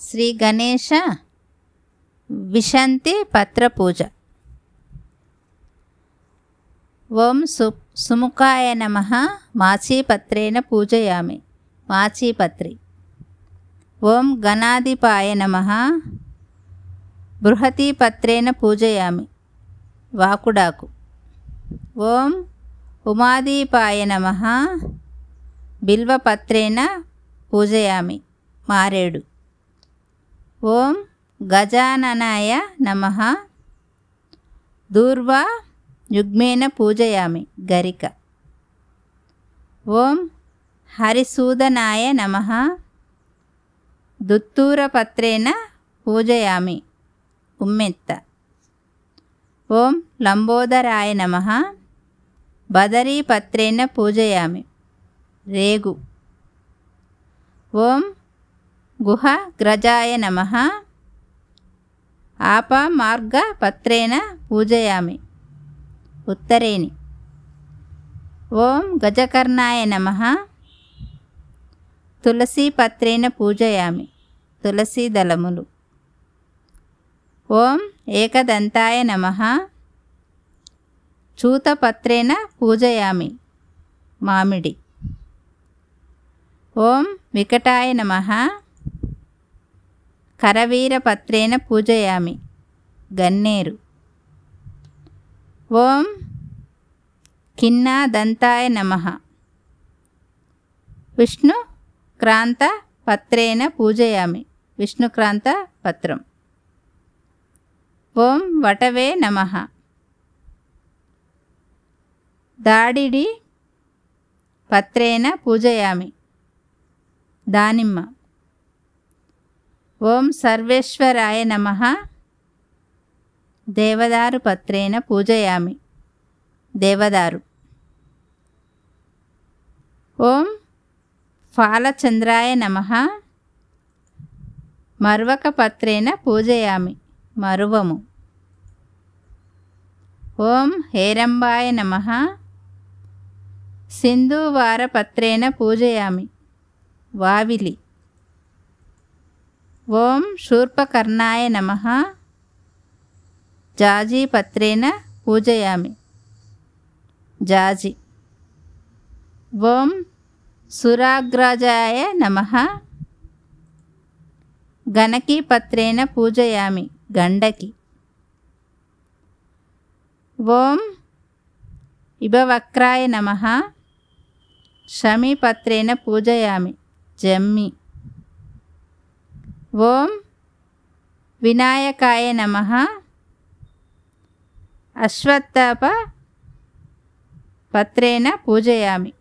శ్రీ గణేశ విశంతి పత్రపూజ ఓం సు సుముఖాయ నమ. మాచీపత్రేణ పూజయామి. మాచీపత్రి. ఓం గణాధిపాయ నమ. బృహతీపత్రేణ పూజయామి. వాకుడాకు. ఓం ఉమాదీపాయ నమ. బిల్వపత్రేణ పూజయామి. మారేడు. ఓం గజాననాయ నమ. దూర్వా యుగ్మేన పూజయామి గరిక. ఓం హరిసూదనాయ నమ. దుత్తూరపత్రేణ పూజయామి ఉమ్మెత్త. ఓం లంబోదరాయ నమ. బదరీపత్రేణ పూజయామి రేగు. ఓం గుహ గ్రజాయ నమ. ఆపమార్గపత్రేణ పూజయామి. ఉత్తరేణి. ఓం గజకర్ణాయ నమ. తులసీపత్రేణ పూజయామి. తులసీదళములు ఓం ఏకదంతాయ నమ. చూతపత్రేణ పూజయామి. మామిడి. ఓం వికటాయ నమ. కరవీరపత్రేణ పూజయామి. గన్నేరు. ఓం కిన్నా దంతాయ నమ. విష్ణు క్రాంత పత్రేణ పూజయామి. విష్ణుక్రాంత పత్రం. ఓం వటవే నమ. దాడిడి పత్రేణ పూజయామి. దానిమ్మ. ఓం సర్వేశ్వరాయ నమ. దేవదారు పత్రేన పూజయామి. దేవదారు. ఓం ఫాలచంద్రాయ నమ. మరువక పత్రేన పూజయామి. మరువము. ఓం హేరంబాయ నమ. సింధువారపత్రేణ పూజయామి. వావిలి. ఓం శూర్పకర్ణాయ నమ జాజీపత్రేణ పూజయామి జాజి ఓం సురాగ్రజాయ నమ గణకీపత్రేణ పూజయామి గండకి ఓం ఇభవక్రాయ నమ శమీపత్రేణ పూజయామి జమ్మి ఓం వినాయకాయ నమ. అశ్వత్థాప పత్రేణ పూజయామి.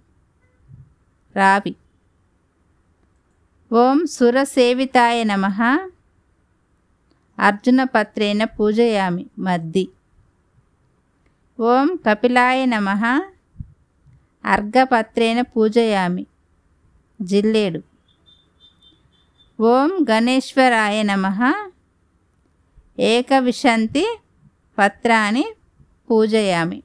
రావి. ఓం సురసేవితాయ నమ. అర్జునపత్రేణ పూజయామి. మద్ది. ఓం కపిలాయ నమ. అర్ఘపత్రేణ పూజయామి. జిల్లేడు. ఓం గణేశ్వరాయ నమ. ఏకవిశంతి పత్రాన్ని పూజయామి.